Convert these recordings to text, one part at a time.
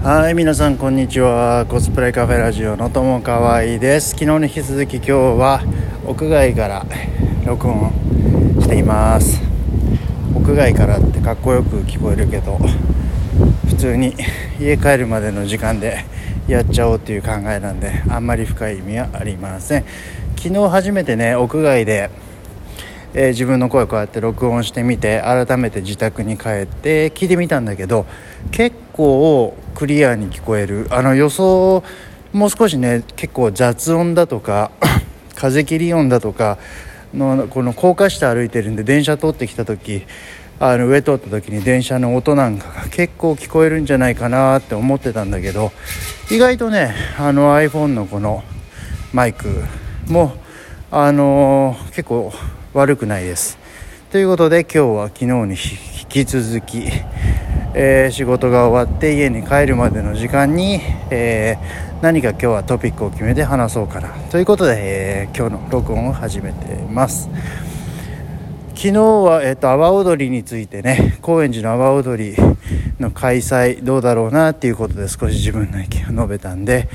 はい皆さんこんにちは。コスプレカフェラジオのともかわいです。昨日に引き続き今日は屋外から録音しています。屋外からってかっこよく聞こえるけど普通に家帰るまでの時間でやっちゃおうっていう考えなんであんまり深い意味はありません。昨日初めてね屋外でえー、自分の声こうやって録音してみて改めて自宅に帰って聞いてみたんだけど結構クリアに聞こえる。あの予想もう少しね結構雑音だとか 風切り音だとかのこの高架下歩いてるんで電車通ってきた時あの上通った時に電車の音なんかが結構聞こえるんじゃないかなって思ってたんだけど意外とねあの iPhone のこのマイクもあのー、結構悪くないです。ということで今日は昨日に引き続き、えー、仕事が終わって家に帰るまでの時間に、えー、何か今日はトピックを決めて話そうかな。ということで、えー、今日の録音を始めてます。昨日は、えーと、阿波踊りについてね高円寺の阿波踊りの開催どうだろうなっていうことで少し自分の意見を述べたんで、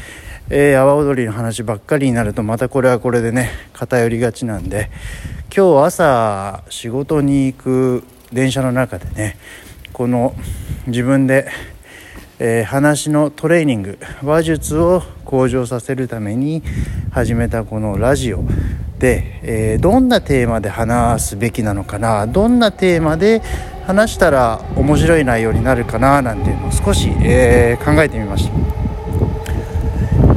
えー、阿波踊りの話ばっかりになるとまたこれはこれでね偏りがちなんで今日朝仕事に行く電車の中でねこの自分で、えー、話のトレーニング話術を向上させるために始めたこのラジオで、えー、どんなテーマで話すべきなのかなどんなテーマで話したら面白い内容になるかななんていうのを少し、えー、考えてみました。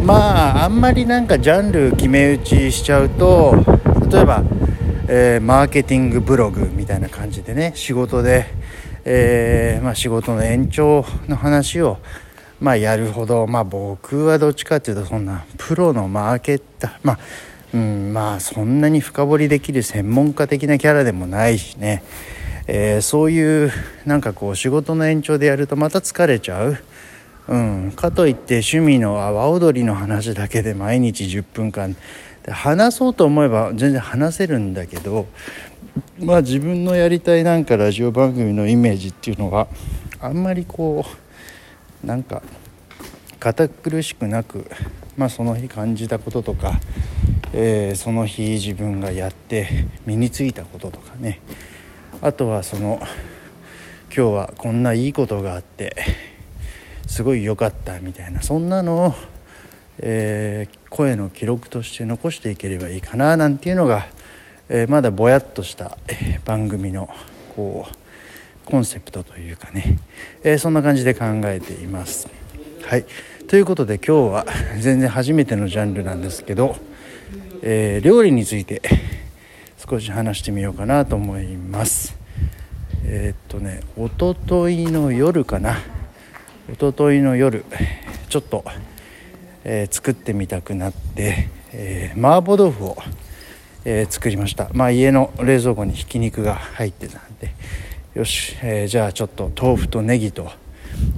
まああんまりなんかジャンル決め打ちしちゃうと例えばえー、マーケティングブログみたいな感じでね仕事で、えー、まあ、仕事の延長の話を、まあ、やるほど、まあ、僕はどっちかっていうとそんなプロのマーケッターまあうん、まあそんなに深掘りできる専門家的なキャラでもないしね、えー、そういうなんかこう仕事の延長でやるとまた疲れちゃう。うん、かといって趣味の阿波踊りの話だけで毎日10分間話そうと思えば全然話せるんだけどまあ自分のやりたいなんかラジオ番組のイメージっていうのがあんまりこうなんか堅苦しくなく、まあ、その日感じたこととか、えー、その日自分がやって身についたこととかね。あとはその今日はこんないいことがあってすごい良かったみたいなそんなのをえー、声の記録として残していければいいかななんていうのが、えー、まだぼやっとした、えー、番組のこうコンセプトというかね、えそんな感じで考えています。はいということで今日は 全然初めてのジャンルなんですけど、え料理について少し話してみようかなと思います。えっとねおとといの夜かなおとといの夜ちょっとえ、作ってみたくなって、えー、麻婆豆腐を、え、作りました、まあ、家の冷蔵庫にひき肉が入ってたんで。よし、えじゃあちょっと豆腐とネギと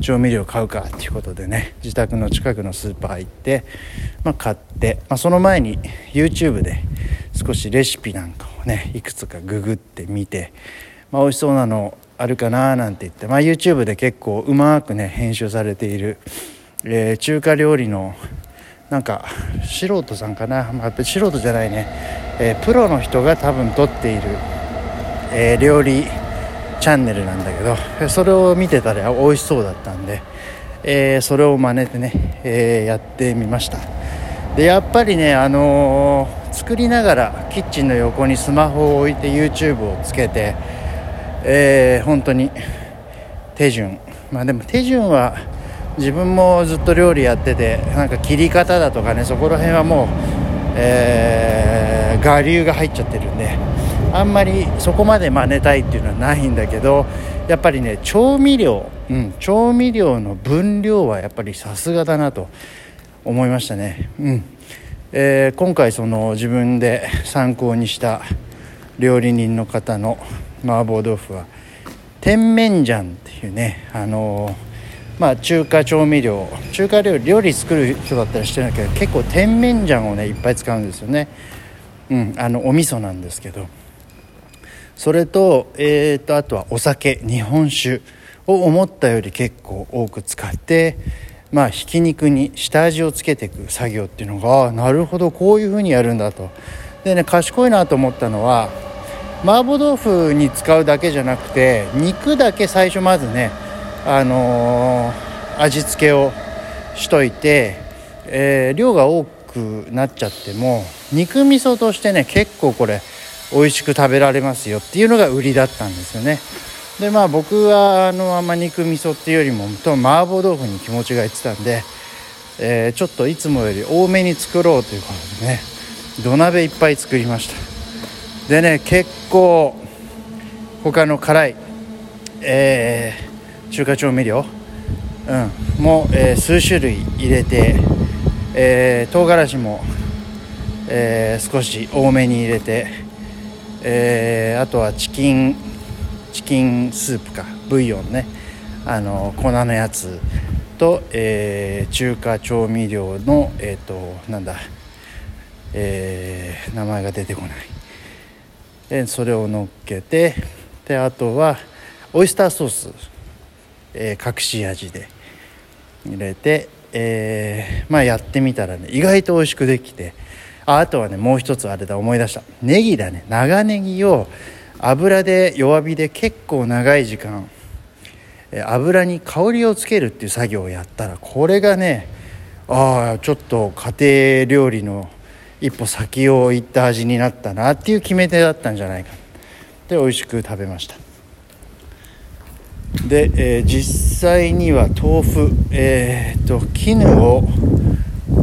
調味料買うかっていうことでね自宅の近くのスーパー行って、まあ、買って、まあ、その前に YouTube で少しレシピなんかをねいくつかググってみて、まあ、美味しそうなのあるかななんて言って、まあ、YouTube で結構うまくね編集されているえー、中華料理のなんか素人さんかな、まあ、素人じゃないね、えー、プロの人が多分撮っている、えー、料理チャンネルなんだけどそれを見てたら美味しそうだったんで、えそれを真似てね、えやってみました。でやっぱりね、あの作りながらキッチンの横にスマホを置いて YouTube をつけて、え本当に手順。まあでも手順は自分もずっと料理やっててなんか切り方だとかねそこら辺はもう、えー、我流が入っちゃってるんであんまりそこまで真似たいっていうのはないんだけどやっぱりね調味料、うん、調味料の分量はやっぱりさすがだなと思いましたね、うん。えー、今回その自分で参考にした料理人の方の麻婆豆腐は甜麺醤っていうねあのーまあ、中華調味料中華料理料理作る人だったらしてないけど結構甜麺醤をねいっぱい使うんですよね。うんあのお味噌なんですけど。それと,、えーと、あとはお酒日本酒を思ったより結構多く使ってまあひき肉に下味をつけていく作業っていうのがなるほどこういうふうにやるんだと。でね賢いなと思ったのは麻婆豆腐に使うだけじゃなくて肉だけ最初まずねあのー、味付けをしといて、えー、量が多くなっちゃっても肉味噌としてね結構これ美味しく食べられますよっていうのが売りだったんですよね。でまあ僕はあのあんま肉味噌っていうよりもと麻婆豆腐に気持ちがいってたんで、えー、ちょっといつもより多めに作ろうということでね土鍋いっぱい作りました。でね結構他の辛い、えー、中華調味料、うん、もう、えー、数種類入れて、えー、唐辛子も、えー、少し多めに入れて、えー、あとはチキンチキンスープか。ブイヨンね。あの粉のやつと、えー、中華調味料のえっ、ー、となんだえー、名前が出てこない。でそれを乗っけてであとはオイスターソース、えー、隠し味で入れて、えー、まあやってみたらね意外と美味しくできてああとはねもう一つあれだ思い出した。ネギだね。長ネギを油で弱火で結構長い時間油に香りをつけるっていう作業をやったらこれがねああちょっと家庭料理の一歩先を行った味になったなっていう決め手だったんじゃないか。で美味しく食べました。で、えー、実際には豆腐えー、っと絹を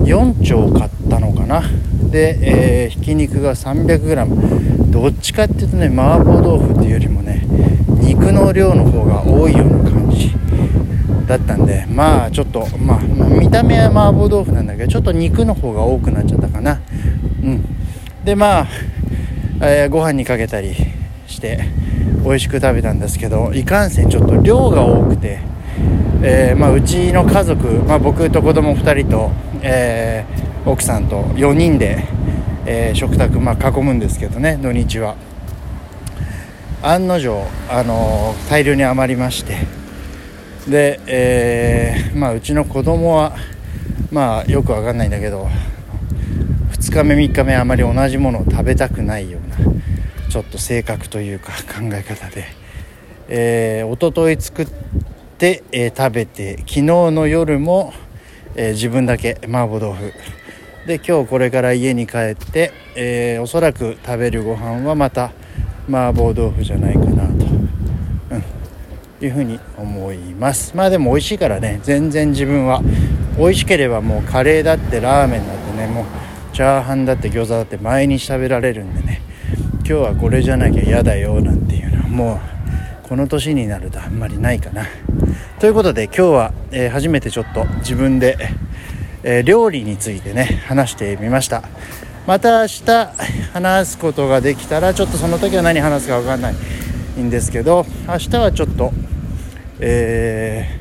4丁買ったのかな。で、えー、ひき肉が 300g どっちかっていうとね麻婆豆腐っていうよりもね肉の量の方が多いような感じだったんでまあちょっとまあ見た目は麻婆豆腐なんだけどちょっと肉の方が多くなっちゃったかな。うん。でまあ、えー、ご飯にかけたりして美味しく食べたんですけどいかんせんちょっと量が多くて、えー、まあ、うちの家族、まあ、僕と子供2人と、えー、奥さんと4人で、え食卓、まあ、囲むんですけどね土日は。案の定、あの大量に余りまして。で、え、まあうちの子供はまあよくわかんないんだけど2日目3日目あまり同じものを食べたくないようなと性格というか 考え方で、えー、一昨日作って、えー、食べて昨日の夜も、えー、自分だけ麻婆豆腐。で今日これから家に帰って、えー、おそらく食べるご飯はまた麻婆豆腐じゃないかなと。うん。いうふうに思います。まあでも美味しいからね。全然自分は美味しければもうカレーだってラーメンだってねもうチャーハンだって餃子だって毎日食べられるんでね。今日はこれじゃなきゃ嫌だよなんていうのはもうこの年になるとあんまりないかな。ということで今日は、えー、初めてちょっと自分で、えー、料理についてね話してみました。また明日話すことができたらちょっとその時は何話すか分かんないんですけど明日はちょっとえ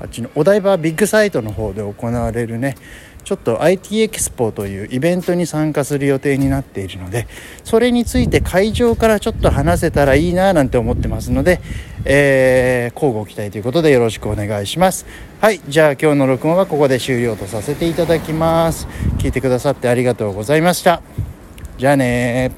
ー、あっちのお台場ビッグサイトの方で行われるねちょっと IT エキスポというイベントに参加する予定になっているのでそれについて会場からちょっと話せたらいいななんて思ってますので、えー、交互期待ということでよろしくお願いします。はいじゃあ今日の録音はここで終了とさせていただきます。聞いてくださってありがとうございました。じゃあね